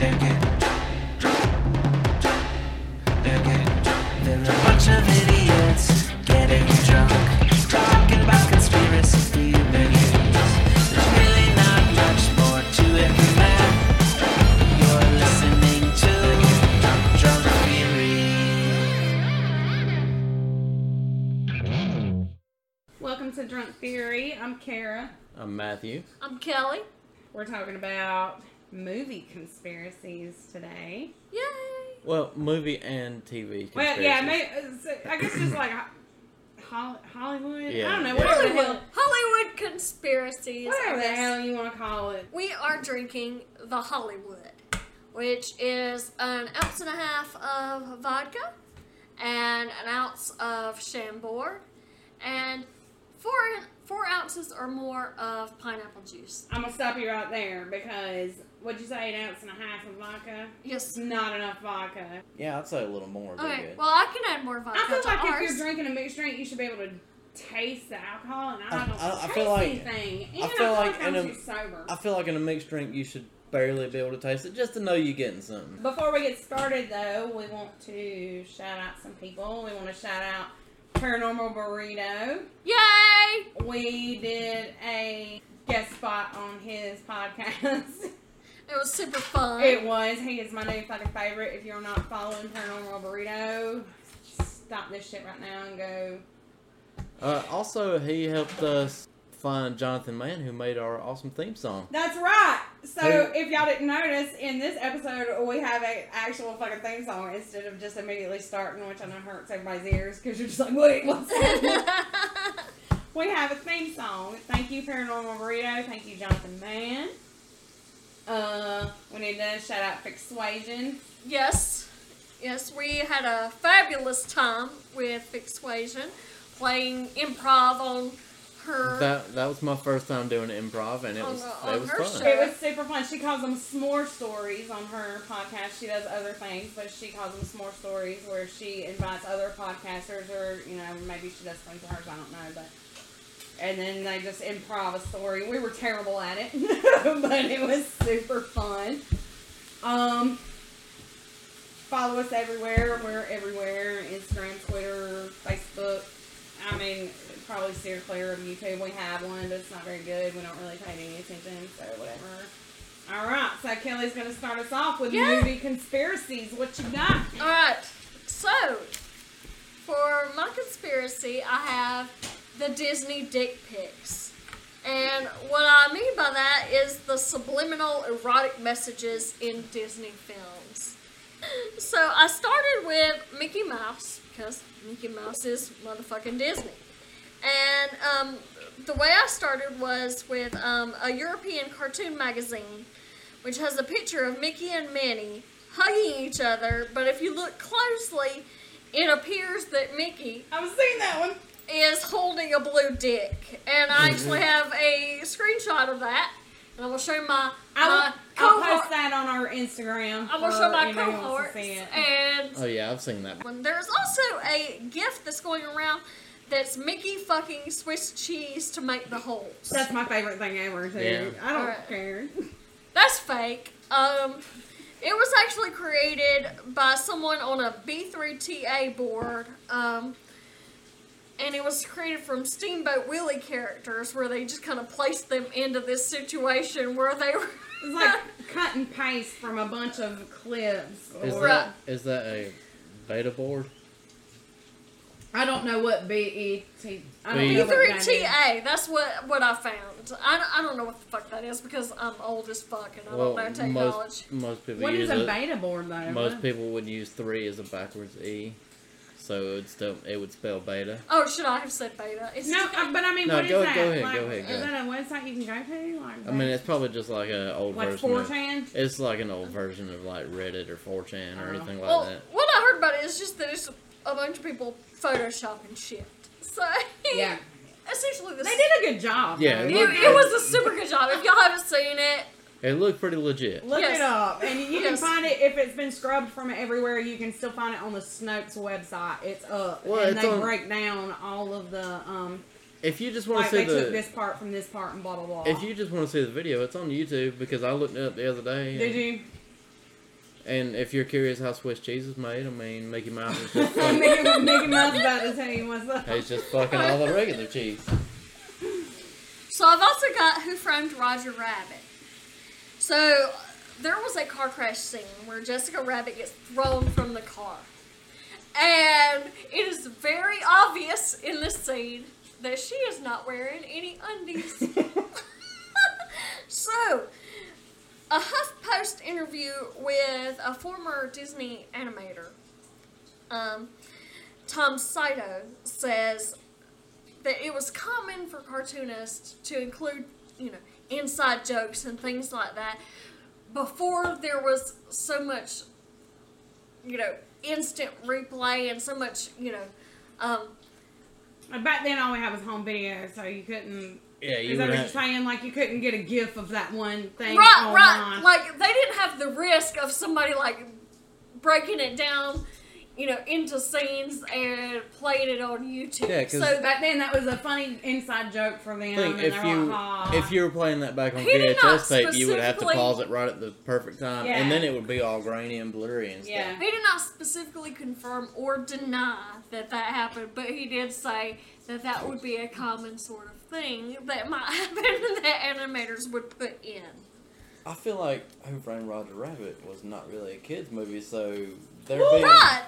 They're getting drunk, drunk, drunk. They're getting drunk. They're a bunch of idiots getting drunk, talking about conspiracy theories. There's really not much more to it than that. You're listening to Drunk Theory. Welcome to Drunk Theory. I'm Kara. I'm Matthew. I'm Kelly. We're talking about movie conspiracies today. Yay! Well, movie and TV. Well, yeah, conspiracies. may, uh, I guess just like Hollywood. Yeah. I don't know. Whatever the hell, Hollywood, Hollywood conspiracies. Whatever the hell you want to call it. We are drinking the Hollywood, which is an ounce and a half of vodka and an ounce of Chambord and four four ounces or more of pineapple juice. I'm gonna stop you right there because what'd you say? An ounce and a half of vodka. Yes. Not enough vodka. yeah, I'd say a little more. Okay. good. Well, I can add more vodka I feel to like ours. if you're drinking a mixed drink, you should be able to taste the alcohol, and I I- don't I- I taste feel like- anything. And I feel like in a- sober. I feel like in a mixed drink, you should barely be able to taste it just to know you're getting something. Before we get started, though, we want to shout out some people. We want to shout out Paranormal Burrito. Yay! We did a guest spot on his podcast. It was super fun. it was. He is my new fucking favorite. If you're not following Paranormal Burrito, stop this shit right now and go. Uh, also, he helped us find Jonathan Mann, who made our awesome theme song. That's right. So Hey. if y'all didn't notice, in this episode we have an actual fucking theme song instead of just immediately starting, which I know hurts everybody's ears because you're just like, wait, what's happening? We have a theme song. Thank you, Paranormal Burrito. Thank you, Jonathan Mann. Uh, we need to shout out Fixuasion. Yes, yes, we had a fabulous time with Fixuasion, playing improv on her. That that was my first time doing improv, and it On was the- on it was fun. show. It was super fun. She calls them s'more stories on her podcast. She does other things, but she calls them s'more stories where she invites other podcasters or, you know, maybe she does friends of hers, I don't know, but. And then they just improv a story. We were terrible at it, but it was super fun. Um, follow us everywhere. We're everywhere Instagram, Twitter, Facebook. I mean, probably steer clear of YouTube. We have one, but it's not very good. We don't really pay any attention, so whatever. All right, so Kelly's going to start us off with Yeah. movie conspiracies. What you got? All right, so for my conspiracy, I have the Disney dick pics. And what I mean by that is the subliminal erotic messages in Disney films. So I started with Mickey Mouse because Mickey Mouse is motherfucking Disney. And um, the way I started was with um, a European cartoon magazine, which has a picture of Mickey and Minnie hugging each other. But if you look closely, it appears that Mickey I've seen that one. Is holding a blue dick, and I actually have a screenshot of that. And I'm gonna show my I will, my I'll cohort. post that on our Instagram. I'm gonna show my anybody who wants to cohorts, and Oh yeah, I've seen that. When There's also a gift that's going around that's Mickey fucking Swiss cheese to make the holes. That's my favorite thing ever, too. Yeah. I don't Alright. care. That's fake. Um, it was actually created by someone on a B3TA board. Um, and it was created from Steamboat Willie characters where they just kind of placed them into this situation where they were. It's like cut and paste from a bunch of clips. Is or- Right. that is that a beta board? I don't know what BET. I don't B- know what that is. B3TA, that's what, what I found. I, don't- I don't know what the fuck that is because I'm old as fuck and I Well, don't know technology. most most people What use is a it. beta board though? Most people would use three as a backwards E, so it would still it would spell beta. Oh, should I have said beta? It's No, uh, but I mean, No, what is go- that? go ahead, like, go ahead, go Is ahead. that a website you can go to? Like, I mean, it's probably just like an old like version. Of, 4chan. it's like an old version of like Reddit or 4chan or Oh. anything like that. well, that. what I heard about it is just that it's a bunch of people photoshopping shit. So Yeah. essentially this. They did a good job. Yeah, though. it It, it was a super good job. If y'all haven't seen it, It looked pretty legit. Look Yes. it up, and you can Yes. find it if it's been scrubbed from everywhere. You can still find it on the Snopes website. It's up, Well, and it's they on- break down all of the um. If you just want Like to see they the took this part from this part and blah blah blah. if you just want to see the video, it's on YouTube because I looked it up the other day. did you? And if you're curious how Swiss cheese is made, I mean, Mickey Mouse is just Mickey, fucking, Mickey Mouse about to tell you what's up. he's just fucking all the regular cheese. So I've also got Who Framed Roger Rabbit. So there was a car crash scene where Jessica Rabbit gets thrown from the car. And it is very obvious in this scene that she is not wearing any undies. so, a HuffPost interview with a former Disney animator, um, Tom Sito, says that it was common for cartoonists to include, you know, inside jokes and things like that before there was so much, you know, instant replay and so much, you know, um, Back then, all we had was home video, so you couldn't. Yeah, you Is that what you're saying? Like you couldn't get a GIF of that one thing right, online. right. Like they didn't have the risk of somebody like breaking it down, you know, into scenes and played it on YouTube. Yeah, 'cause- so Back then, that was a funny inside joke for them. think and if you like, "Ha." if you were playing that back on He VHS tape, you would have to pause it right at the perfect time, Yeah. and then it would be all grainy and blurry and stuff. Yeah. He did not specifically confirm or deny that that happened, but he did say that that would be a common sort of thing that might happen that animators would put in. I feel like Who Framed Roger Rabbit was not really a kids movie, so there Well, being right.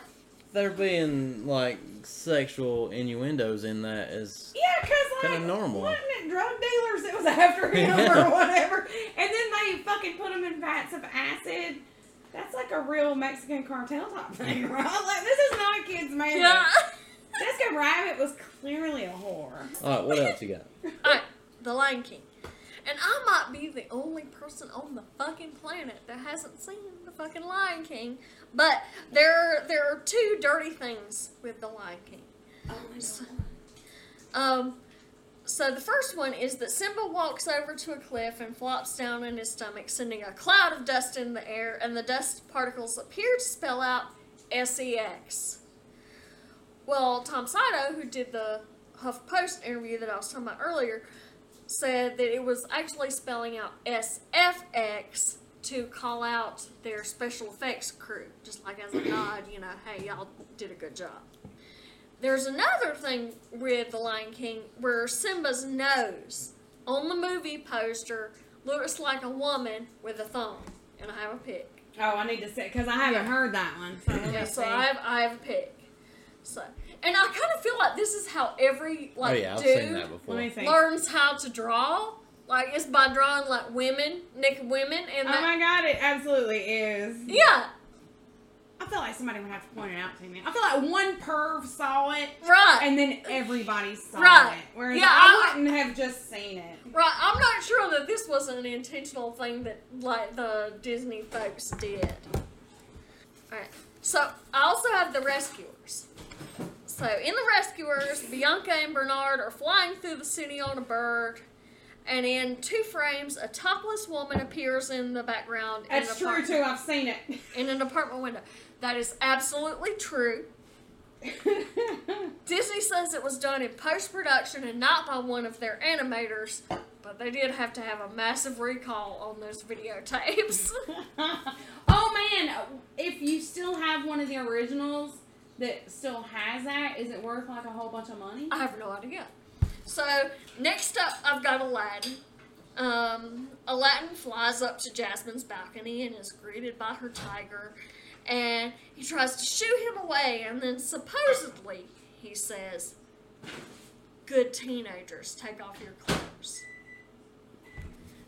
There being like sexual innuendos in that is Yeah, because like, Kinda normal. wasn't it drug dealers that was after him or whatever? And then they fucking put him in vats of acid. That's like a real Mexican cartel type thing, right? Like this is not a kid's movie. Yeah. Jessica Rabbit was clearly a whore. all right. What else you got? Alright, The Lion King. And I might be the only person on the fucking planet that hasn't seen the fucking Lion King. But there there are two dirty things with the Lion King. Um, so the first one is that Simba walks over to a cliff and flops down in his stomach, sending a cloud of dust in the air, and the dust particles appear to spell out SEX. Well, Tom Sito, who did the HuffPost interview that I was talking about earlier, said that it was actually spelling out SFX to call out their special effects crew, just like as a nod, you know, hey, y'all did a good job. There's another thing with The Lion King where Simba's nose on the movie poster looks like a woman with a thumb, and I have a pic. Oh, I need to say because I haven't Yeah. heard that one. So Yeah, so. I have I have a pic. So, and I kind of feel like this is how every oh, like oh yeah, I've dude seen that before. Let me see. learns how to draw. Like it's by drawing like women, naked women, and Oh that, my god, it absolutely is. yeah, I feel like somebody would have to point it out to me. I feel like one perv saw it right, and then everybody saw Right. it. Whereas Yeah, I, I- wouldn't have just seen it. right. I'm not sure that this wasn't an intentional thing that like the Disney folks did. All right, so I also have the rescuers. So in the rescuers, Bianca and Bernard are flying through the city on a bird. And in two frames, a topless woman appears in the background. That's true too. I've seen it. in an apartment window. That is absolutely true. Disney says it was done in post production and not by one of their animators, but they did have to have a massive recall on those videotapes. oh man, if you still have one of the originals that still has that, is it worth like a whole bunch of money? I have no idea. So, next up, I've got Aladdin. Um, Aladdin flies up to Jasmine's balcony and is greeted by her tiger. And he tries to shoo him away, and then supposedly he says, Good teenagers, take off your clothes.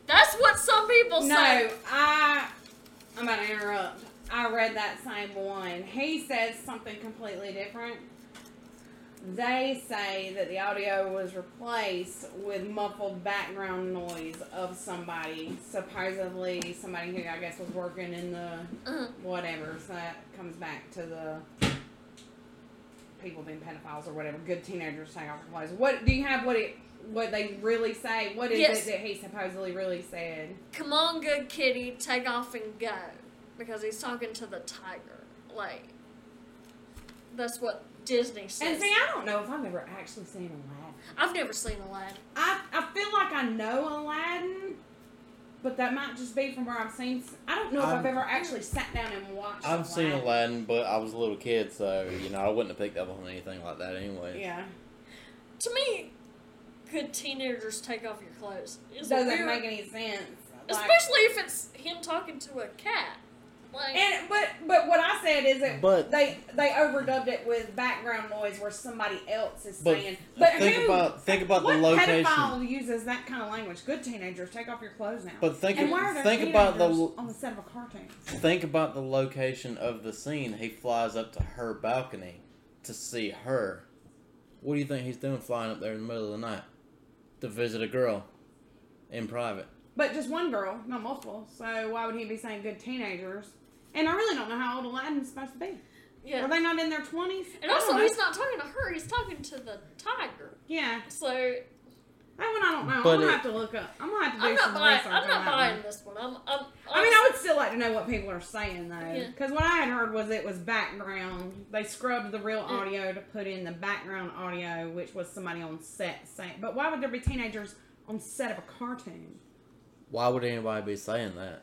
That's what some people No, say. I. I'm about to interrupt. I read that same one. He says something completely different. They say that the audio was replaced with muffled background noise of somebody, supposedly somebody who I guess was working in the Uh, whatever. So that comes back to the people being pedophiles or whatever. Good teenagers take off. What do you have? What it? What they really say? What is Yes. it that he supposedly really said? Come on, good kitty, take off and go. Because he's talking to the tiger. Like, that's what Disney says. And see, I don't know if I've ever actually seen Aladdin. I've never seen Aladdin. I, I feel like I know Aladdin, but that might just be from where I've seen. I don't know if I've, I've- ever actually sat down and watched. I've seen Aladdin. Aladdin, but I was a little kid, so you know I wouldn't have picked up on anything like that anyway. Yeah, To me, could teenagers take off your clothes? It's doesn't weird, make any sense. Like- especially if it's him talking to a cat. Like, And but but what I said is that But- they they overdubbed it with background noise where somebody else is But saying. But think who, about think about what the location. pedophile uses that kind of language? Good teenagers, take off your clothes now. But think and why are there think about the on the set of a cartoon? think about the location of the scene. He flies up to her balcony to see her. What do you think he's doing flying up there in the middle of the night to visit a girl in private? But just one girl, not multiple. So why would he be saying good teenagers? And I really don't know how old Aladdin's supposed to be. yeah. Are they not in their twenties? And also, he's not talking to her, he's talking to the tiger. Yeah, So, that one I don't know. But I'm gonna it- have to look up. I'm gonna have to do I'm some buying, research I'm on not that buying one. this one. I'm, I'm, I mean, I would still like to know what people are saying though, Yeah. because what I had heard was it was background. They scrubbed the real audio to put in the background audio, which was somebody on set saying. But why would there be teenagers on set of a cartoon? Why would anybody be saying that?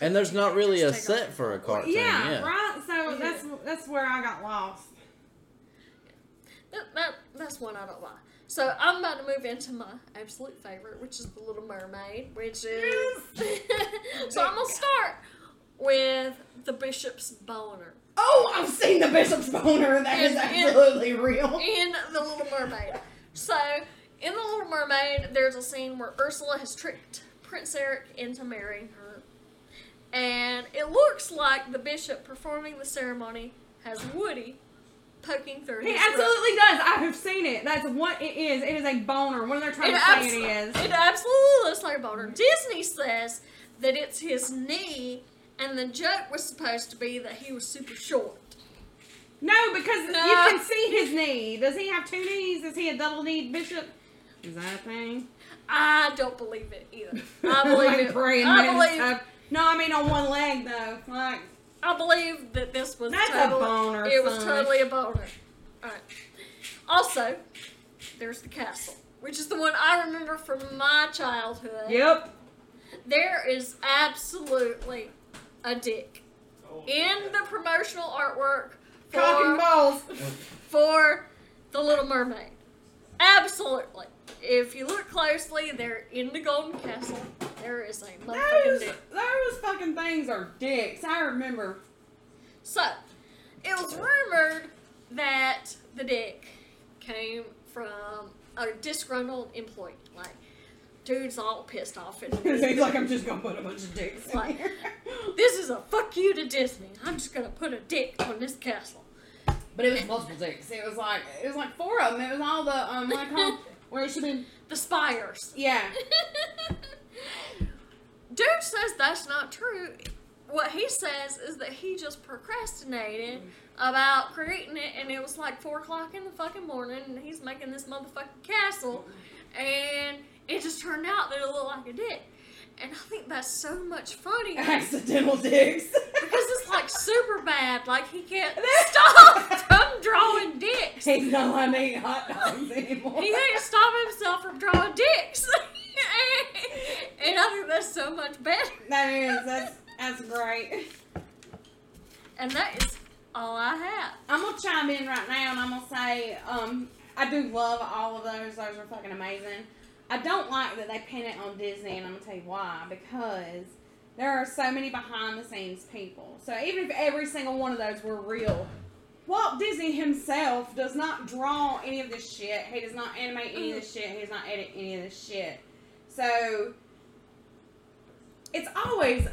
And there's not really a set off for a the- cartoon. yeah, Yeah, right. So Yeah. that's that's where I got lost. That, that that's one I don't buy. So I'm about to move into my absolute favorite, which is the Little Mermaid, which is. so I'm gonna start with the Bishop's boner Oh, I've seen the Bishop's boner. That is And- and- absolutely real. in the Little Mermaid. So in the Little Mermaid, there's a scene where Ursula has tricked Prince Eric into marrying her, and it looks like the Bishop performing the ceremony has Woody poking through He his throat. absolutely does. I have seen it. That's what it is. It is a boner. What are they trying It, to say it is? it absolutely looks like a boner. Disney says that it's his knee, and the joke was supposed to be that he was super short. No, because No. you can see his knee. Does he have two knees? Is he a double kneed bishop? Is that a thing? I don't believe it either. I believe Like it. I believe. No, I mean on one leg though. Like I believe that this was That's a boner, It was son. totally a boner. Alright. Also, there's the castle, which is the one I remember from my childhood. yep. There is absolutely a dick in the promotional artwork Cock and for, balls. for the Little Mermaid. Absolutely. If you look closely, they're in the Golden Castle. There is a motherfucking Those, dick. those fucking things are dicks. I remember. So, it was rumored that the dick came from a disgruntled employee. Like, dude's all pissed off. And He's like, I'm just gonna put a bunch of dicks in Like- here. this is a fuck you to Disney. I'm just gonna put a dick on this castle. But it was multiple dicks. It was like it was like four of them. It was all the um what Where it should be. The spires. Yeah. Dude says that's not true. What he says is that he just procrastinated mm-hmm. about creating it, and it was like four o'clock in the fucking morning, and he's making this motherfucking castle, mm-hmm. and it just turned out that it looked like a dick. And I think that's so much because Accidental dicks. Because it's like super bad. Like he can't stop from drawing dicks. He's not allowed to eat hot dogs anymore. He can't stop himself from drawing dicks. and I think that's so much better. That is. That's that's great. And that is all I have. I'm gonna chime in right now and I'm gonna say, um, I do love all of those. Those are fucking amazing. I don't like that they pin it on Disney, and I'm gonna tell you why. Because there are so many behind the scenes people. So even if every single one of those were real, Walt Disney himself does not draw any of this shit. He does not animate any of this shit. He does not edit any of this shit. So it's always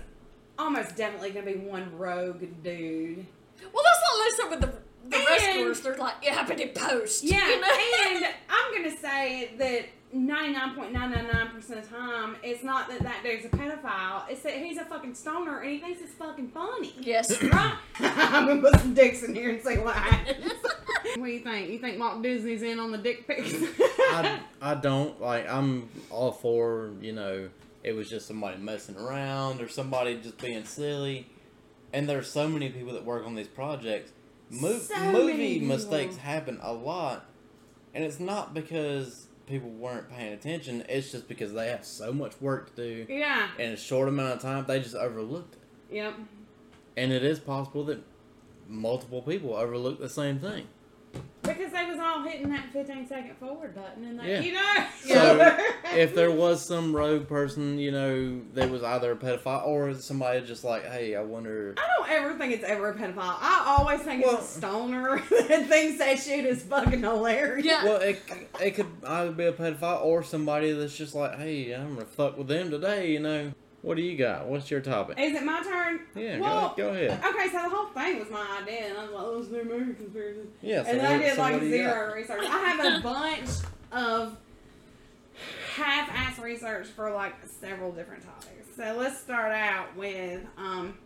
almost definitely gonna be one rogue dude. Well, that's not some of the the And- rescuers. They're like, it happened in post. Yeah, you know? and I'm gonna say that 99.999% of the time, it's not that that dude's a pedophile. It's that he's a fucking stoner and he thinks it's fucking funny. yes. Right? I'm gonna put some dicks in here and say what happens. what do you think? You think Walt Disney's in on the dick pics? I, I don't like. I'm all for you know. It was just somebody messing around or somebody just being silly. And there's so many people that work on these projects. Mo- So movie people. mistakes happen a lot, and it's not because people weren't paying attention. It's just because they have so much work to do Yeah. in a short amount of time. They just overlooked it, Yep. and it is possible that multiple people overlook the same thing. Because they was all hitting that 15 second forward button, and they, Yeah. you know. So if there was some rogue person, you know, that was either a pedophile or somebody just like, hey, I wonder. I don't ever think it's ever a pedophile. I always think Well- it's a stoner that thinks that shit is fucking hilarious. Yeah. Well, it, it could either be a pedophile or somebody that's just like, hey, I'm gonna fuck with them today, you know. What do you got? What's your topic? Is it my turn? Yeah, Well, go, go ahead. Okay, so the whole thing was my idea, and I was like, oh, it's the American conspiracy. Yeah, so and then what- I did so like what do you zero research. I have a bunch of half-ass research for like several different topics. So let's start out with um,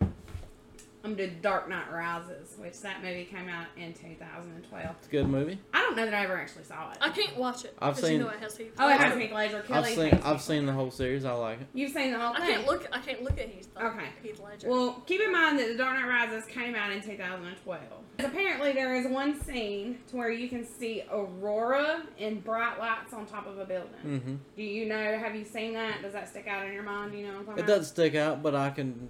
I'm gonna do Dark Knight Rises, which that movie came out in 2012. It's a good movie. I don't know that I ever actually saw it. I can't watch it. I've 'cause seen- You know it has Heath Oh, it has Heath Ledger. I've seen hates I've Heath seen the whole series. I like it. You've seen the whole I can't look. I can't look at Heath. Okay. Heath Ledger. Well, keep in mind that The Dark Knight Rises came out in 2012. Apparently, there is one scene to where you can see aurora and bright lights on top of a building. Mm-hmm. Do you know? Have you seen that? Does that stick out in your mind? Do you know what I'm talking It about? doesn't stick out, but I can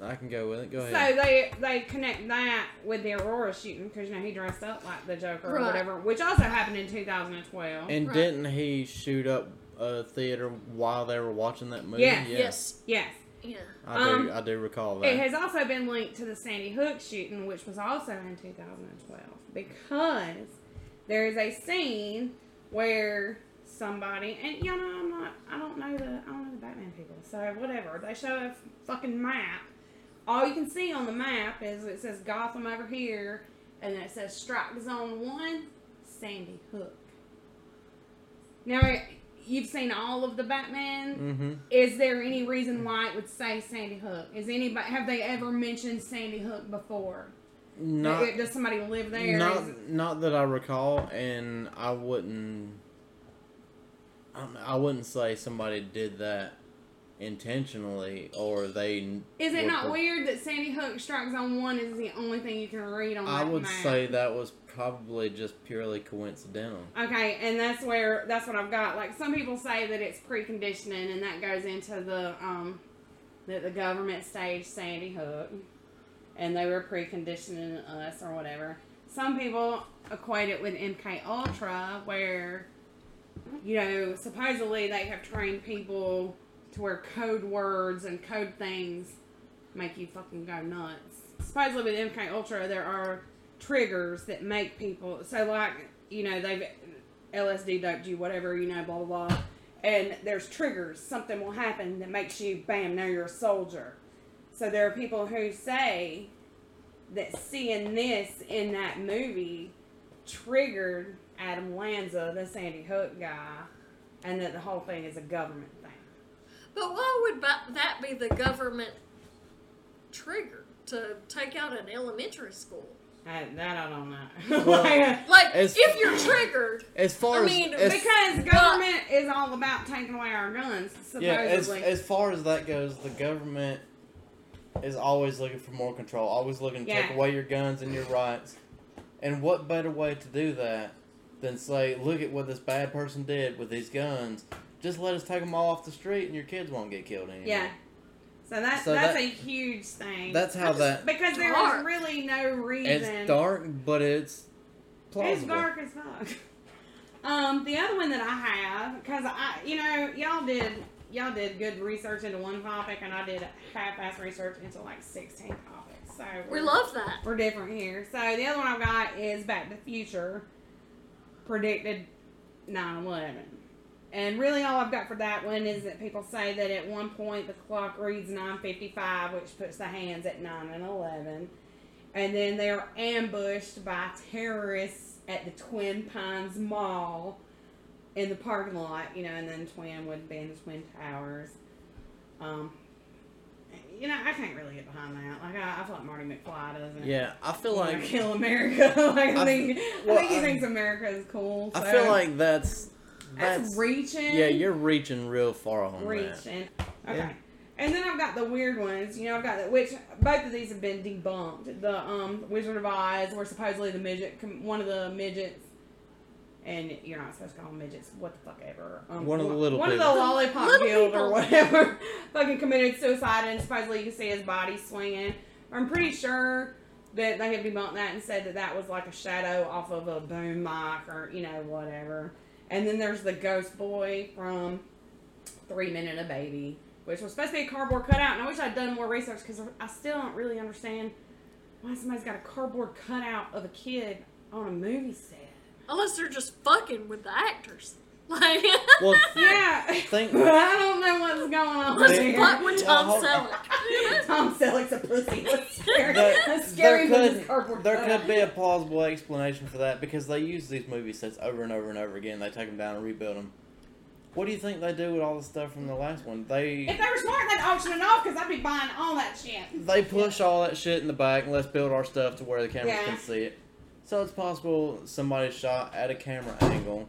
I can go with it. Go ahead. So they they connect that with the Aurora shooting because you know he dressed up like the Joker or whatever, which also happened in 2012. and Right. didn't he shoot up a theater while they were watching that movie? Yeah. Yeah. Yes. yes, Yeah. I do. Um, I do recall that. it has also been linked to the Sandy Hook shooting, which was also in 2012, because there is a scene where somebody and you know I'm not I don't know the I don't know the Batman people, so whatever they show a fucking map. All you can see on the map is it says Gotham over here, and then it says Strike Zone One, Sandy Hook. Now you've seen all of the Batman. mm-hmm. Is there any reason why it would say Sandy Hook? Is anybody have they ever mentioned Sandy Hook before? Not Does somebody live there? not not that I recall, and I wouldn't. I, I wouldn't say somebody did that intentionally or they. Is it not pro- weird that Sandy Hook Strike Zone One is the only thing you can read on I would map? say that was probably just purely coincidental. Okay, and that's where that's what I've got. Like some people say that it's preconditioning, and that goes into the um that the government staged Sandy Hook, and they were preconditioning us or whatever. Some people equate it with MK Ultra, where you know supposedly they have trained people to where code words and code things make you fucking go nuts. Supposedly with MK Ultra, there are triggers that make people so like you know they've LSD doped you, whatever you know, blah blah blah, and there's triggers. Something will happen that makes you bam. Now you're a soldier. So there are people who say that seeing this in that movie triggered Adam Lanza, the Sandy Hook guy, and that the whole thing is a government. But why would that be the government trigger to take out an elementary school? I, that I don't know. Well, Like, As- if you're triggered, As far I as mean, as, because government is all about taking away our guns, supposedly. yeah, as, as far as that goes, the government is always looking for more control, always looking to take away your guns and your rights. And what better way to do that than say, look at what this bad person did with these guns. Just let us take them all off the street, and your kids won't get killed anymore. yeah. So that So that's that- a huge thing. That's how that. because there dark. is really no reason. It's dark, but it's plausible. It's dark as fuck. Um, the other one that I have, because I, you know, y'all did y'all did good research into one topic, and I did half-ass research into like sixteen topics. So we love that. we're different here. So the other one I've got is Back to the Future predicted 9/11. And really all I've got for that one is that people say that at one point the clock reads 9:55 which puts the hands at 9 and 11. And then they're ambushed by terrorists at the Twin Pines Mall in the parking lot, you know, and then Twin would be in the Twin Towers. Um, you know, I can't really get behind that. Like, I, I feel like Marty McFly doesn't. Yeah, I feel know, like kill America. like, I, I- think, well, I think he I- thinks America is cool. I feel like that's that's, that's reaching. yeah, you're reaching real far on that. reaching. Okay. Yeah. And then I've got the weird ones. You know, I've got the, which both of these have been debunked. The um Wizard of Oz, where supposedly the midget, one of the midgets and you're not supposed to call them midgets. What the fuck ever. Um, One of the little one of the lollipop Little guild or whatever fucking committed suicide, and supposedly you can see his body swinging. I'm pretty sure that they had debunked that and said that that was like a shadow off of a boom mic or you know whatever. And then there's the ghost boy from Three Men and a Baby, which was supposed to be a cardboard cutout. And I wish I'd done more research because I still don't really understand why somebody's got a cardboard cutout of a kid on a movie set. Unless they're just fucking with the actors. Like, Well, Yeah, Think- but I don't know what's going on let's They- here. fuck with Tom hold- Selleck. Tom Selleck's a pussy. Let's scare, there, let's there him with his could cardboard there could be a plausible explanation for that because they use these movie sets over and over and over again. They take them down and rebuild them. What do you think they do with all the stuff from the last one? They if They they were smart, they'd auction it off because I'd be buying all that shit. they push all that shit in the back and let's build our stuff to where the cameras Yeah. can see it. So it's possible somebody shot at a camera angle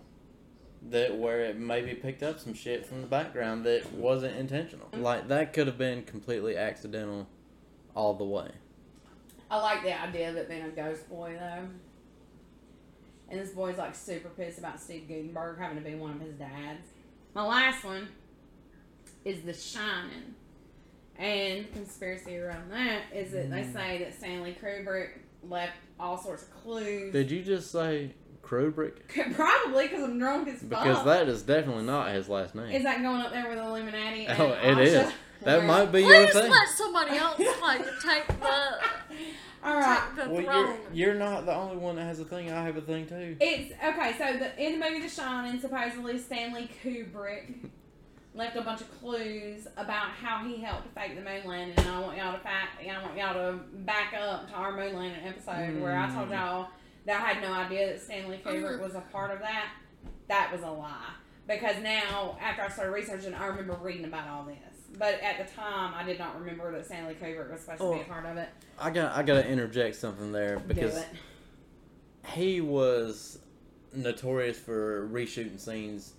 that where it maybe picked up some shit from the background that wasn't intentional. Like that could have been completely accidental all the way. I like the idea of it being a ghost boy though. And this boy's like super pissed about Steve Guttenberg having to be one of his dads. My last one is The Shining. And the conspiracy around that is that they mm. say that Stanley Kubrick left all sorts of clues. Did you just say Kubrick? Probably because I'm drunk as fuck. Because that is definitely not his last name. Is that going up there with Illuminati? and Oh, it Asha? is. That Yeah. might be your Please thing. let somebody else like take the All right. take the Well, throne. you're, you're not the only one that has a thing. I have a thing too. It's okay. So the in the movie The Shining, supposedly Stanley Kubrick left a bunch of clues about how he helped fake the moon landing, and I want y'all to fact, I want y'all to back up to our moon landing episode where I told Mm. y'all that I had no idea that Stanley oh, Kubrick was a part of that. That was a lie because now after I started researching, I remember reading about all this. But at the time, I did not remember that Stanley Kubrick was supposed to be a Oh. part of it. I got I got to interject something there because he was notorious for reshooting scenes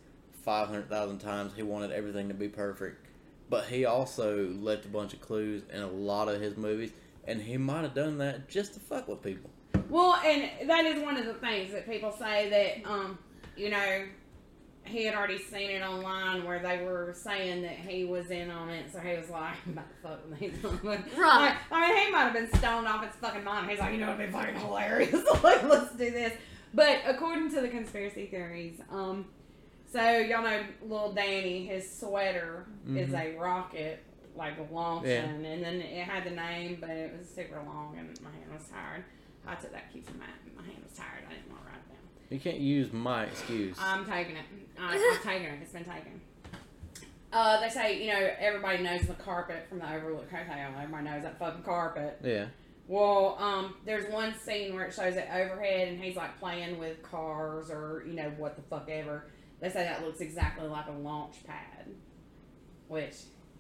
five hundred thousand times. He wanted everything to be perfect, but he also left a bunch of clues in a lot of his movies, and he might have done that just to fuck with people. Well, and that is one of the things that people say that, um, you know, he had already seen it online where they were saying that he was in on it, so he was like, I'm about to fuck with these. Right. Like, I mean, he might have been stoned off his fucking mind. He's like, you know, it'd be fucking hilarious. like, let's do this. But according to the conspiracy theories, um, so y'all know little Danny, his sweater is Mhm. a rocket, like a launching, and then it had the name, but it was super long, and my hand was tired. I took that cue from Matt. My hand was tired. I didn't want to write it down. You can't use my excuse. I'm taking it. I, I'm taking it. It's been taken. Uh, they say, you know, everybody knows the carpet from the Overlook Hotel. Everybody knows that fucking carpet. yeah. Well, um, there's one scene where it shows it overhead and he's like playing with cars or, you know, what the fuck ever. They say that looks exactly like a launch pad. Which,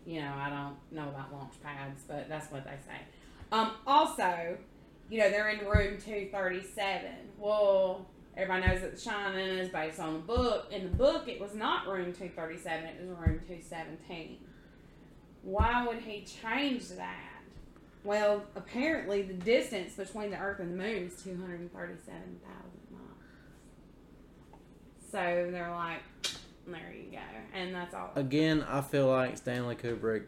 you know, I don't know about launch pads, but that's what they say. Um, also, you know, they're in room 237. Well, everybody knows that The Shining is based on the book. In the book, it was not room 237, it was room 217. Why would he change that? Well, apparently the distance between the Earth and the Moon is 237,000 miles. So they're like, there you go. And that's all. Again, I feel like Stanley Kubrick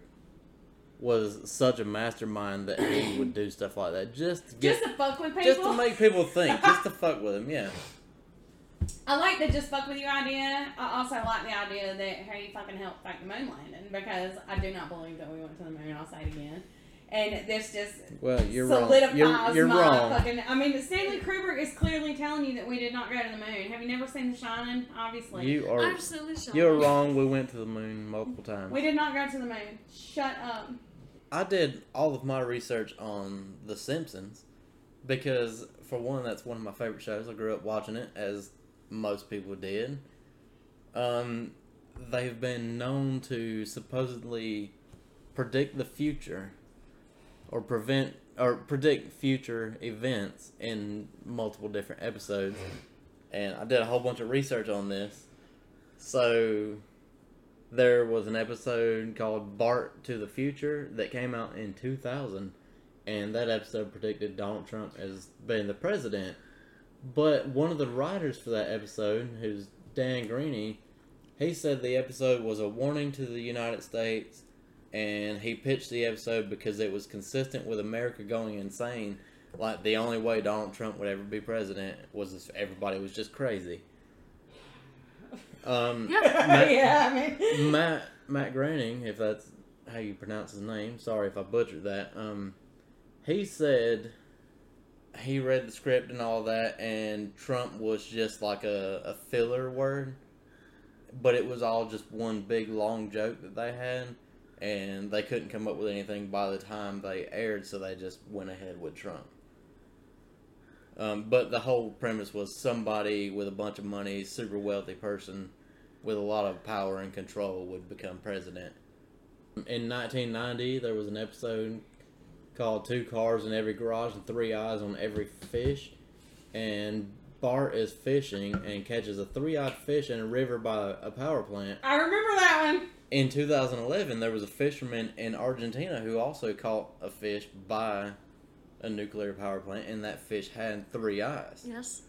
was such a mastermind that he would do stuff like that just to get Just to fuck with people. just to make people think, just to fuck with him. Yeah. I like the just fuck with you idea. I also like the idea that how you fucking helped fake the moon landing because I do not believe that we went to the moon. I'll say it again. And this just Well, you're wrong. You're, you're my wrong. fucking. I mean, Stanley Kubrick is clearly telling you that we did not go to the moon. Have you never seen The Shining? Obviously, You are I've seen the show. you're wrong. We went to the moon multiple times. we did not go to the moon. Shut up. I did all of my research on The Simpsons because, for one, that's one of my favorite shows. I grew up watching it, as most people did. Um, they've been known to supposedly predict the future or prevent or predict future events in multiple different episodes. And I did a whole bunch of research on this. So there was an episode called Bart to the Future that came out in 2000 and that episode predicted Donald Trump as being the president But one of the writers for that episode, who's Dan Greaney, he said the episode was a warning to the United States, and he pitched the episode because it was consistent with America going insane. Like the only way Donald Trump would ever be president was if everybody was just crazy. Um, Yeah. Matt- yeah, I mean. Matt Matt Groening, if that's how you pronounce his name, sorry if I butchered that. Um, he said he read the script and all that, and Trump was just like a, a filler word, but it was all just one big long joke that they had, and they couldn't come up with anything by the time they aired, so they just went ahead with Trump. Um, but the whole premise was somebody with a bunch of money, super wealthy person with a lot of power and control would become president. In 1990, there was an episode called Two Cars in Every Garage and Three Eyes on Every Fish. And Bart is fishing and catches a three eyed fish in a river by a power plant. I remember that one. In 2011, there was a fisherman in Argentina who also caught a fish by a nuclear power plant, and that fish had three eyes. Yes.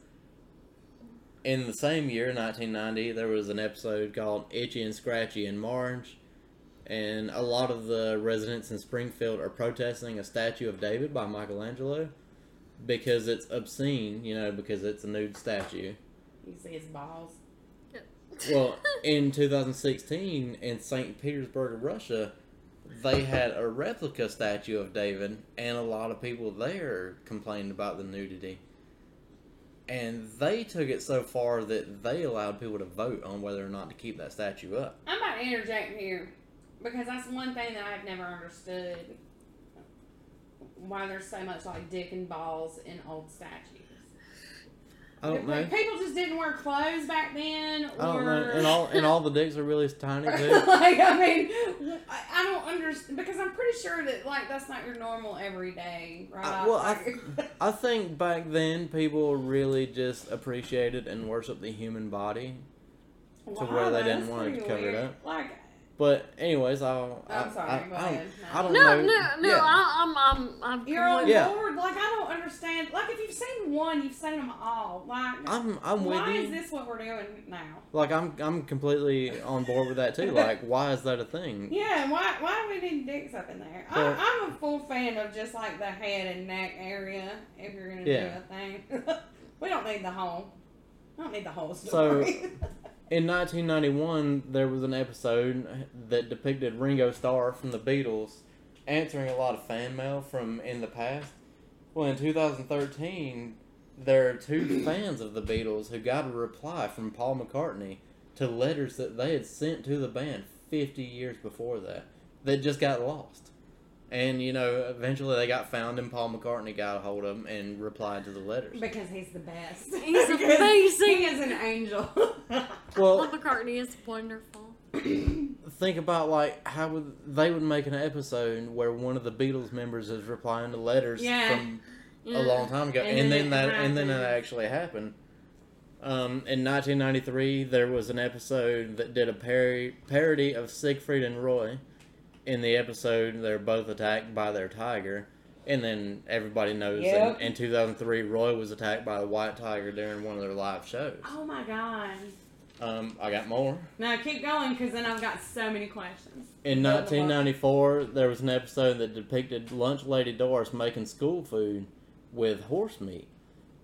In the same year, 1990, there was an episode called Itchy and Scratchy in Marge, and a lot of the residents in Springfield are protesting a statue of David by Michelangelo because it's obscene, you know, because it's a nude statue. You see his balls. Well, in 2016, in St. Petersburg, Russia, they had a replica statue of David, and a lot of people there complained about the nudity. And they took it so far that they allowed people to vote on whether or not to keep that statue up. I'm about to interject here because that's one thing that I've never understood. Why there's so much like dick and balls in old statues. I don't know. People just didn't wear clothes back then, or I don't know. And all and all the dicks are really tiny too. like I mean, I, I don't understand because I'm pretty sure that like that's not your normal everyday, right? I- well, I- I think back then people really just appreciated and worshiped the human body. Wow, where they didn't want to cover it up. Like, But anyways, I'll. I'm I, sorry, I, go I, don't- ahead. I don't No, know. no, no. Yeah. I, I'm, I'm, I'm. you're on Yeah. board. Like, I don't understand. Like, if you've seen one, you've seen them all. Like, I'm I'm with why is this what we're doing now? Like I'm I'm completely on board with that too. Like why is that a thing? Yeah, why why do we need dicks up in there? Well- I, I'm a full fan of just like the head and neck area if you're gonna Yeah. do a thing. we don't need the whole. I don't need the whole So- story. In 1991, there was an episode that depicted Ringo Starr from the Beatles answering a lot of fan mail from in the past. Well, in 2013, there are two fans of the Beatles who got a reply from Paul McCartney to letters that they had sent to the band 50 years before that that just got lost. And, you know, eventually they got found and Paul McCartney got a hold of them and replied to the letters. because he's the best. He's Because amazing. He is an angel. Well, Paul McCartney is wonderful. think about like how would they would make an episode where one of the Beatles members is replying to letters Yeah. from Yeah. a long time ago, And and, then then it that and then that actually happened. Um, in 1993, there was an episode that did a par- parody of Siegfried and Roy. In the episode, they're both attacked by their tiger, and then everybody knows Yep. in, in 2003, Roy was attacked by a white tiger during one of their live shows. oh my god. Um, I got more. Now keep going because then I've got so many questions. In Fill the book. 1994, there was an episode that depicted lunch lady Doris making school food with horse meat.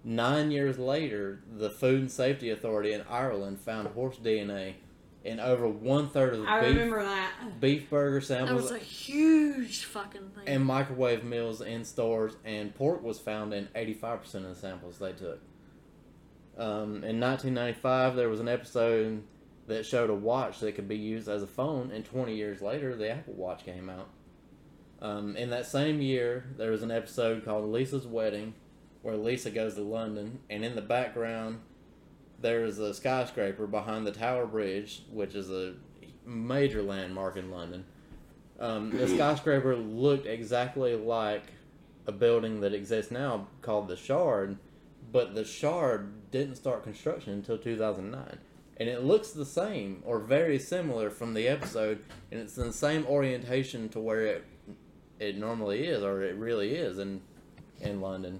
Nine years later, the Food and Safety Authority in Ireland found horse DNA in over one third of the I beef, remember that. beef burger That was a huge fucking thing. and microwave meals in stores, and pork was found in 85% of the samples they took. Um, in 1995, there was an episode that showed a watch that could be used as a phone, and 20 years later, the Apple Watch came out. Um, in that same year, there was an episode called Lisa's Wedding, where Lisa goes to London, and in the background, there is a skyscraper behind the Tower Bridge, which is a major landmark in London. Um, the skyscraper looked exactly like a building that exists now called the Shard, but the Shard didn't start construction until 2009. And it looks the same or very similar from the episode, and it's in the same orientation to where it it normally is, or it really is in in London.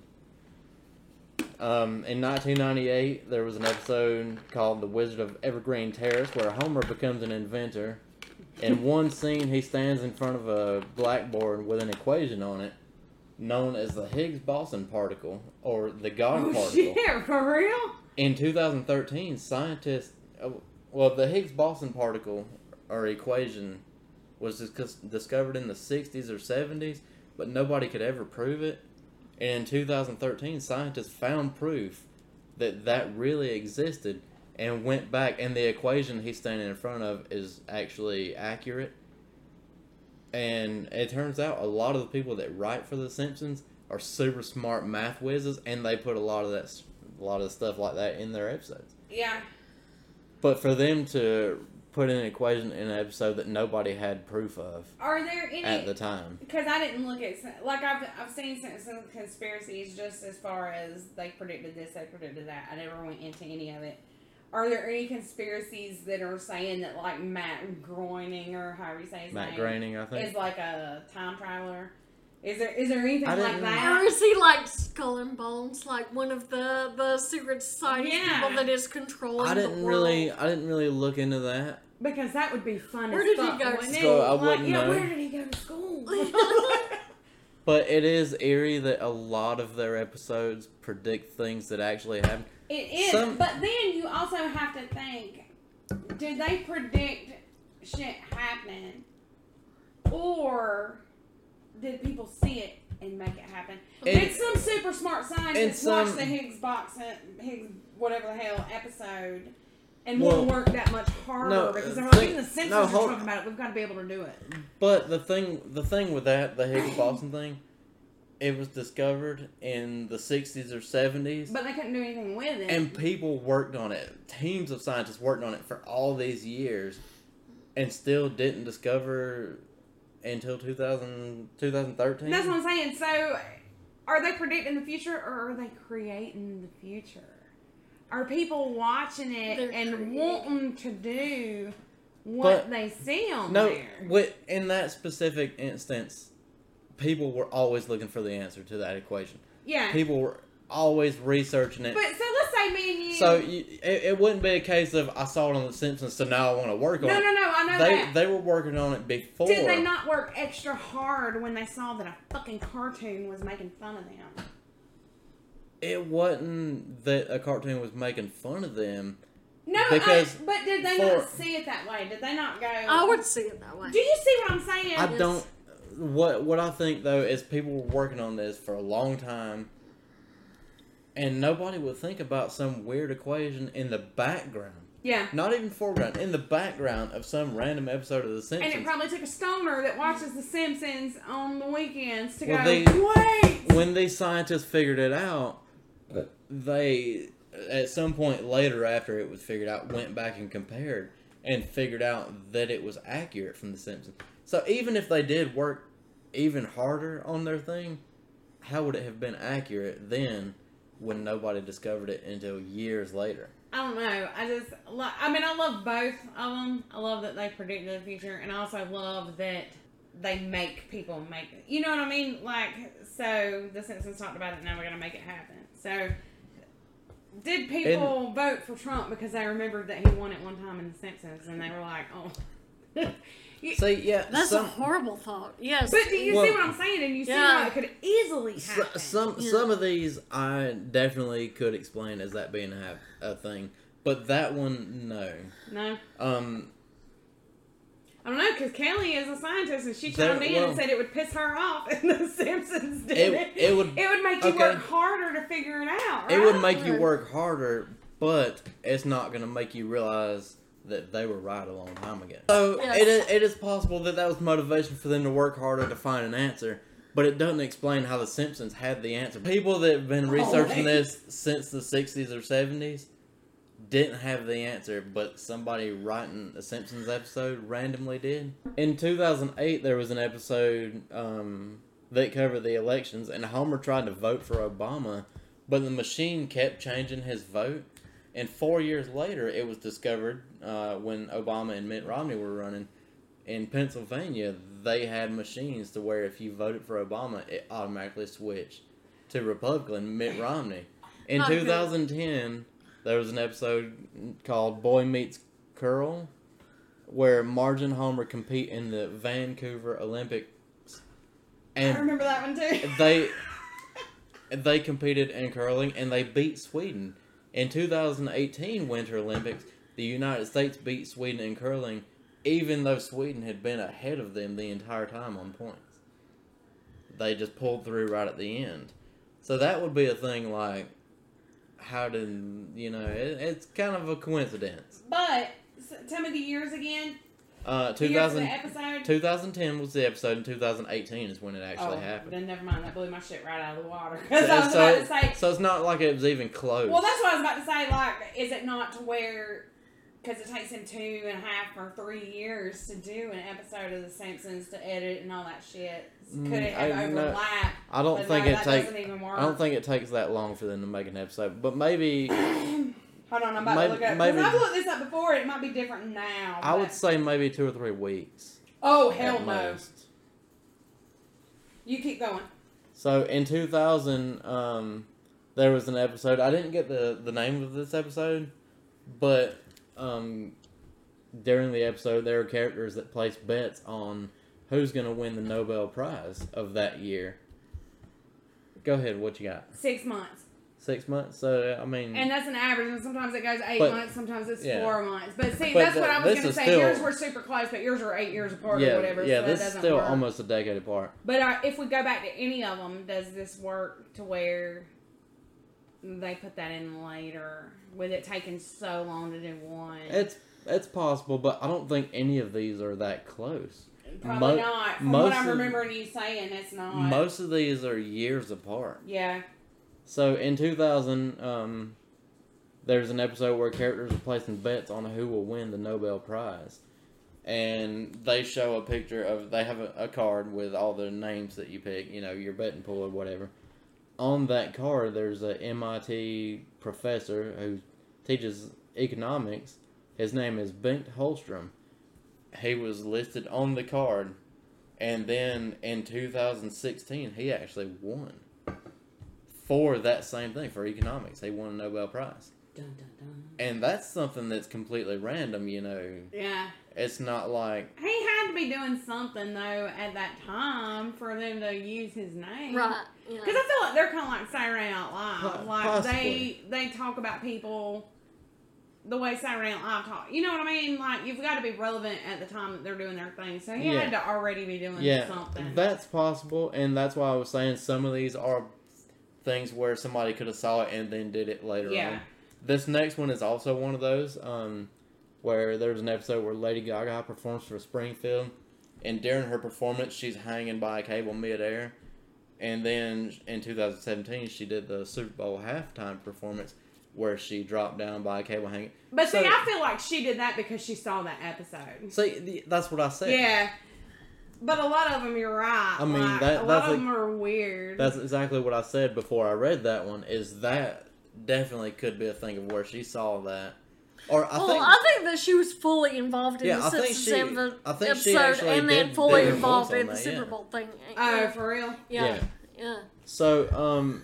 Um, in 1998, there was an episode called "The Wizard of Evergreen Terrace" where Homer becomes an inventor. In one scene, he stands in front of a blackboard with an equation on it, known as the Higgs boson particle or the God Oh particle. shit, for real? In 2013, scientists, uh, well, the Higgs boson particle or equation was discovered in the 60s or 70s, but nobody could ever prove it. And in 2013, scientists found proof that that really existed and went back, and the equation he's standing in front of is actually accurate. And it turns out a lot of the people that write for The Simpsons are super smart math whizzes, and they put a lot of that, a lot of stuff like that in their episodes. Yeah. But for them to put in an equation in an episode that nobody had proof of Are there any? at the time, Because I didn't look at some- like I've I've seen some, some conspiracies just as far as they predicted this, they predicted that. I never went into any of it. Are there any conspiracies that are saying that like Matt Groening or however you say his Matt name Groening, I think. is like a time traveler? Is there is there anything like didn't- Or that? is he like Skull and Bones, like one of the the secret society Yeah. people that is controlling I didn't world? really, I didn't really look into that. Because that would be fun. Where as did he go to wouldn't school? I Like, wouldn't yeah, know. where did he go to school? But it is eerie that a lot of their episodes predict things that actually happen. It is, Some- but then you also have to think: Do they predict shit happening, or did people see it and make it happen? And- did some super smart and scientist some- watch the Higgs box, uh, Higgs whatever the hell episode, and Well, want to work that much harder no, because uh, they're like, even the Simpsons no, are talking about it. We've got to be able to do it. But the thing, the thing with that, the Higgs boson thing, it was discovered in the '60s or '70s, But they couldn't do anything with it. and people worked on it. Teams of scientists worked on it for all these years, and still didn't discover until 2000, 2013. That's what I'm saying. So, are they predicting the future or are they creating the future? Are people watching it They're and creating. wanting to do what But- they see on No, there? with, in that specific instance, people were always looking for the answer to that equation. Yeah. People were always researching it. but so let's say me and you. so you, it, it wouldn't be a case of I saw it on The Simpsons, so now I want to work on no, it. No, no, no. I know they that. they were working on it before. Did they not work extra hard when they saw that a fucking cartoon was making fun of them? It wasn't that a cartoon was making fun of them. No, Because I, but did they for- not see it that way? Did they not go? I would see it that way. Do you see what I'm saying? I Yes. don't. What what I think though is people were working on this for a long time, and nobody would think about some weird equation in the background. yeah. Not even foreground, in the background of some random episode of The Simpsons. And it probably took a stoner that watches The Simpsons on the weekends to Well, go, they- wait! when these scientists figured it out, they at some point later after it was figured out went back and compared and figured out that it was accurate from The Simpsons. So even if they did work even harder on their thing, how would it have been accurate then when nobody discovered it until years later? I don't know. I just, lo- I mean, I love both of them. I love that they predict the future, and I also love that they make people make it. You know what I mean? Like, so The Simpsons talked about it, now we're going to make it happen. So, did people vote for Trump because they remembered that he won at one time in The Simpsons, and they were like, oh. You- See, yeah, That's some a horrible thought. Yes. But do you Well- see what I'm saying? And you see Yeah. how it could easily s- happen. some Yeah. some of these I definitely could explain as that being a, a thing, but that one no. no. Um, I don't know, because Kelly is a scientist and she chimed in well- and said it would piss her off if The Simpsons did It- it. it would- It would make you okay. work harder to figure it out. Right? It would make you work harder, but it's not going to make you realize that they were right a long time ago. So Yes. it, is, it is possible that that was motivation for them to work harder to find an answer, but it doesn't explain how the Simpsons had the answer. People that have been oh, researching this since the 60s or 70s didn't have the answer, but somebody writing a Simpsons episode randomly did. In 2008, there was an episode um, that covered the elections, and Homer tried to vote for Obama, but the machine kept changing his vote. And four years later, it was discovered uh, when Obama and Mitt Romney were running in Pennsylvania. They had machines to where if you voted for Obama, it automatically switched to Republican Mitt Romney. In Not 2010, there was an episode called Boy Meets Curl, where Marge and Homer compete in the Vancouver Olympics, I and remember that one too. they they competed in curling and they beat Sweden. In 2018 Winter Olympics, the United States beat Sweden in curling, even though Sweden had been ahead of them the entire time on points. They just pulled through right at the end. So that would be a thing like, how did, you know, it, it's kind of a coincidence. But tell me the years again. Uh, The 2000, episode. 2010 was the episode, and 2018 is when it actually oh, happened. Then never mind. That blew my shit right out of the water. Because I was so, about to say. so it's not like it was even close. Well, that's what I was about to say. Like, is it not to where? Because it takes him two and a half or three years to do an episode of The Simpsons to edit and all that shit. Could Mm, it have I- no, overlapped? I don't think no, it takes. doesn't even work. I don't think it takes that long for them to make an episode, but maybe Hold on, I'm about Maybe- to look up. maybe- I've looked this up before. It might be different now. I would say maybe two or three weeks. Oh hell no! most. You keep going. So in 2000, um, there was an episode. I didn't get the the name of this episode, but um, during the episode, there are characters that place bets on who's going to win the Nobel Prize of that year. Go ahead. What you got? Six months, Six months. So I mean, and that's an average. And sometimes it goes eight But- months. Sometimes it's yeah. four months. But see, But that's the- what I was going to say. still- yours were super close, but yours are eight years apart yeah, or whatever. yeah. so this is still work. almost a decade apart. But uh, if we go back to any of them, does this work to where they put that in later? With it taking so long to do one, It's it's possible, but I don't think any of these are that close. probably mo- not. From most what I'm of- remembering you saying, it's not. Most of these are years apart. yeah. So in 2000, um, there's an episode where characters are placing bets on who will win the Nobel Prize, and they show a picture of they have a, a card with all the names that you pick, you know, your betting pool or whatever. On that card, there's a MIT professor who teaches economics. His name is Bengt Holmstrom. He was listed on the card, and then in 2016, he actually won for that same thing for economics. He won a Nobel Prize, Dun, dun, dun. and that's something that's completely random. You know, Yeah. it's not like He had to be doing something though at that time for them to use his name, Right. Yeah. Because I feel like they're kind of like Saturday Night Live. Po- like possibly. they they talk about people the way Saturday Night Live talk. You know what I mean? Like you've got to be relevant at the time that they're doing their thing. So he Yeah. had to already be doing yeah, something. that's possible, and that's why I was saying some of these are things where somebody could have saw it and then did it later Yeah. on. This next one is also one of those um, where there's an episode where Lady Gaga performs for Springfield, and during her performance, she's hanging by a cable midair. And then in 2017, she did the Super Bowl halftime performance where she dropped down by a cable hanging. but see, I feel like she did that because she saw that episode. See, that's what I said. Yeah. But a lot of them, you're right. I mean, like, that- a lot of them are weird. That's exactly what I said before I read that one. Is that definitely could be a thing of where she saw that, or I well, think I think that she was fully involved in Yeah, the I think Simpsons she- episode, I think she episode actually and then fully involved in the that, Super yeah. Bowl thing. oh, yeah. for real? yeah, Yeah. yeah. so. Um,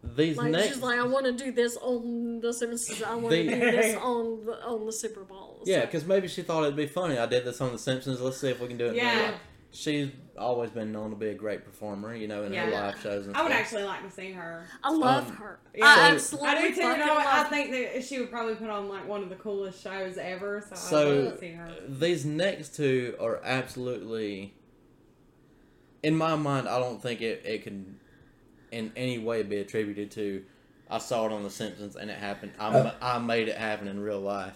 these Like next, she's like, I want to do this on the Simpsons. I want to The- do this on the on the Super Bowl. yeah, because maybe she thought it'd be funny. I did this on The Simpsons. Let's see if we can do it. in real Yeah. Life. she's always been known to be a great performer. You know, in her live shows and I would stuff. actually like to see her. I love Um, her. Yeah. I So- absolutely I do too. fucking and I, love I her. think that she would probably put on like one of the coolest shows ever. So, I'd So to see her. these next two are absolutely, in my mind, I don't think it, it can in any way be attributed to. I saw it on The Simpsons and it happened. I, Uh. I made it happen in real life.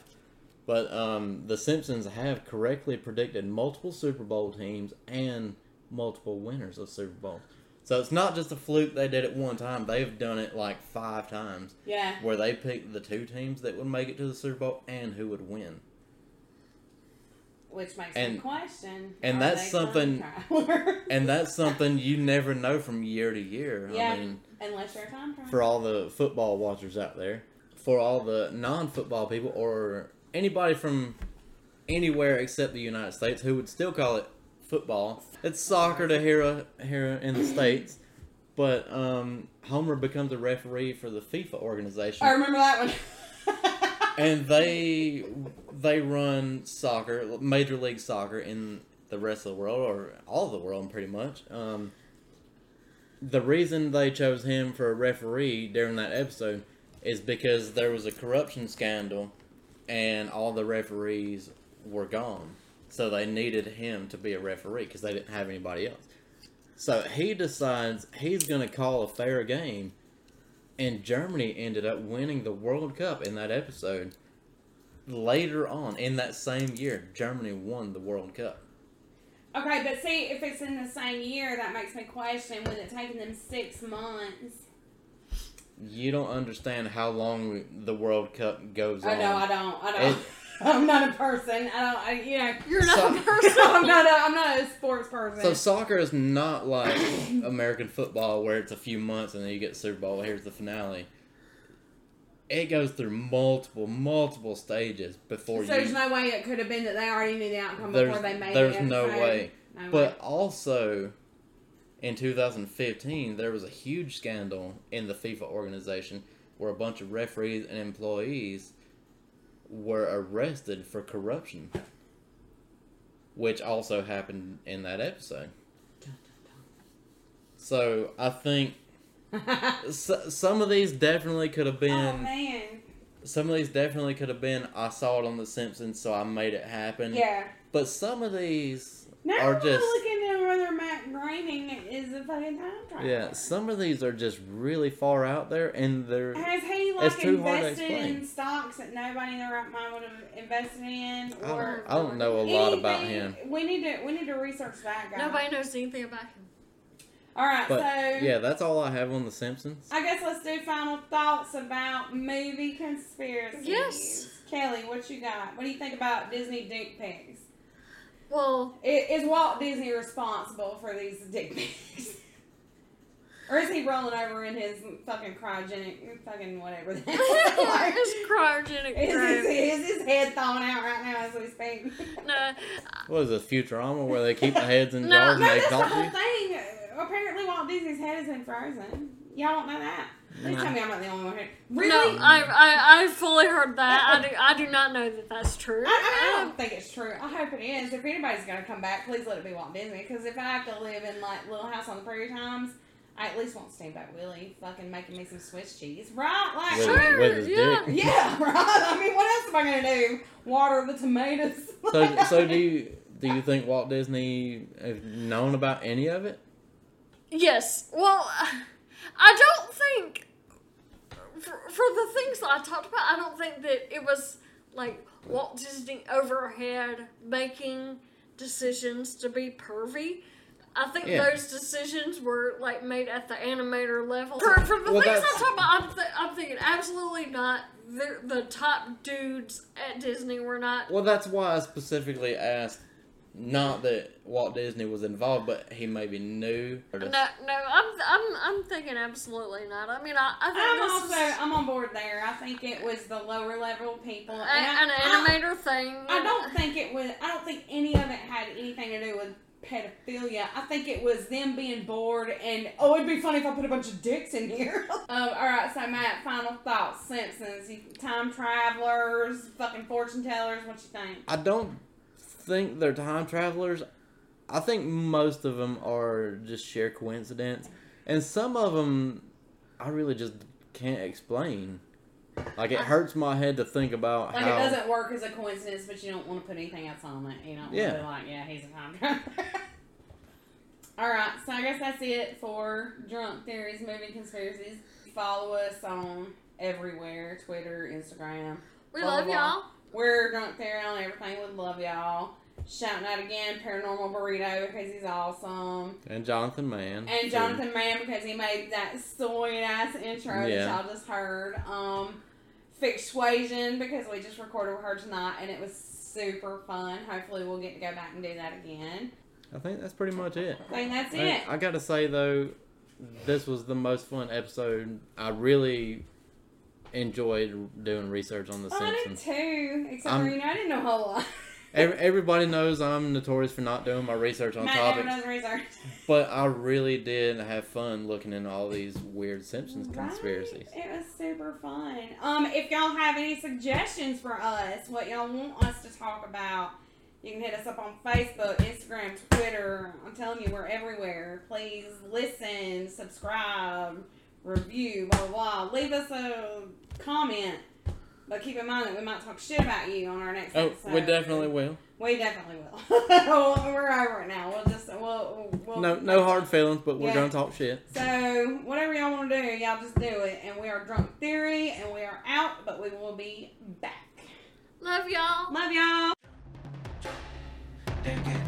But um, The Simpsons have correctly predicted multiple Super Bowl teams and multiple winners of Super Bowls. So it's not just a fluke they did it one time. They've done it like five times Yeah. where they picked the two teams that would make it to the Super Bowl and who would win. Which makes And- me question. and that's something- And that's something you never know from year to year. Yeah. I mean, Unless you're a time traveler. for all the football watchers out there, for all the non-football people, or anybody from anywhere except the United States who would still call it football. It's soccer to here here in the states. But um, Homer becomes a referee for the FIFA organization, I remember that one. and they they run soccer, major league soccer in the rest of the world or all of the world, pretty much. Um, the reason they chose him for a referee during that episode is because there was a corruption scandal, and all the referees were gone, so they needed him to be a referee because they didn't have anybody else. So he decides he's going to call a fair game, and Germany ended up winning the World Cup in that episode. Later on, in that same year, Germany won the World Cup. okay, but see, if it's in the same year, that makes me question with it taking them six months. You don't understand how long the World Cup goes on. I on. know, I don't. I don't. It- I'm not a person. I don't. I, know, You're not So- a person. I'm not. A, I'm not a sports person. So soccer is not like American football where it's a few months and then you get Super Bowl. Here's the finale. It goes through multiple, multiple stages before So you. there's no way it could have been that they already knew the outcome before they made it. there's no way. No But way. also, in 2015, there was a huge scandal in the FIFA organization where a bunch of referees and employees were arrested for corruption, which also happened in that episode. So I think s- some of these definitely could have oh been. man. some of these definitely could have been. I saw it on The Simpsons, so I made it happen. Yeah. But some of these are just looking at whether Matt Groening is a fucking time traveler. Yeah, some of these are just really far out there, and they're Has he like It's too invested in stocks that nobody in their right mind would have invested in, I don't, I don't know a lot about him. We need to we need to research that guy. Nobody knows anything about him. All right, But so yeah, that's all I have on The Simpsons. I guess let's do final thoughts about movie conspiracies. Yes. Kelly, what you got? What do you think about Disney dick pics? Well, I- Is Walt Disney responsible for these dick pics? Or is he rolling over in his fucking cryogenic fucking whatever? that- like, it's cryogenic is, his, is his head thawing out right now as we speak? No, What is this Futurama where they keep the heads in No, jars No, and they that's the whole you? thing. Apparently, Walt Disney's head has been frozen. Y'all don't know that. Please No. tell me I'm not the only one here. Really? no, I, I, I fully heard that. I do, I do not know that that's true. I, I, mean, I don't think it's true. I hope it is. If anybody's gonna come back, please let it be Walt Disney. Because if I have to live in like Little House on the Prairie times, I at least want Steamboat Willie fucking making me some Swiss cheese, right? Like, With, Sure, with his yeah. dick. yeah, right. I mean, what else am I gonna do? Water the tomatoes? So, so do you do you think Walt Disney has known about any of it? Yes. Well, I don't think for, for the things that I talked about, I don't think that it was like Walt Disney overhead making decisions to be pervy. I think Yeah. those decisions were like made at the animator level. For, the Well, things I'm talking about, I'm, th- I'm thinking absolutely not. The, the top dudes at Disney were not. Well, that's why I specifically asked. Not that Walt Disney was involved, but he maybe knew. or No, just- no, I'm, I'm, I'm thinking absolutely not. I mean, I, I think I'm this also is I'm on board there. I think it was the lower level people. a- And I- an I- animator thing. I don't think it was. I don't think any of it had anything to do with pedophilia. I think it was them being bored and oh, it'd be funny if I put a bunch of dicks in here. um, all right, so Matt, final thoughts. Simpsons, time travelers, fucking fortune tellers. What you think? I don't think they're time travelers. I think most of them are just sheer coincidence, and some of them I really just can't explain. Like it hurts my head to think about Like how. it doesn't work as a coincidence, but you don't want to put anything else on it. You don't Yeah. want to be like, yeah, he's a time traveler. All right, so I guess that's it for drunk theories, movie conspiracies. Follow us on everywhere: Twitter, Instagram. We blah, love blah, y'all. We're drunk theory on everything. Would love y'all. Shouting out again, Paranormal Burrito because he's awesome, and Jonathan Mann. and Jonathan Mann because he made that sweet ass intro Yeah. that y'all just heard. Um, Fixuasion because we just recorded with her tonight and it was super fun. Hopefully, we'll get to go back and do that again. I think that's pretty much it. I think that's I, it. I gotta say though, this was the most fun episode. I really enjoyed doing research on The Oh, I did Simpsons. too. Except I'm- for you know, I didn't know a whole lot. Every, everybody knows I'm notorious for not doing my research on Matt never topics, does research. but I really did have fun looking into all these weird Simpsons Right? conspiracies. It was super fun. Um, if y'all have any suggestions for us, what y'all want us to talk about, you can hit us up on Facebook, Instagram, Twitter. I'm telling you, we're everywhere. Please listen, subscribe, review, blah blah blah. Leave us a comment. But keep in mind that we might talk shit about you on our next Oh, episode. we definitely will. We definitely will. we're over it now. We'll just we'll, we'll No, no hard feelings, but we're Yeah. gonna talk shit. so, whatever y'all want to do, y'all just do it. And we are Drunk Theory, and we are out, but we will be back. Love y'all. Love y'all. They're getting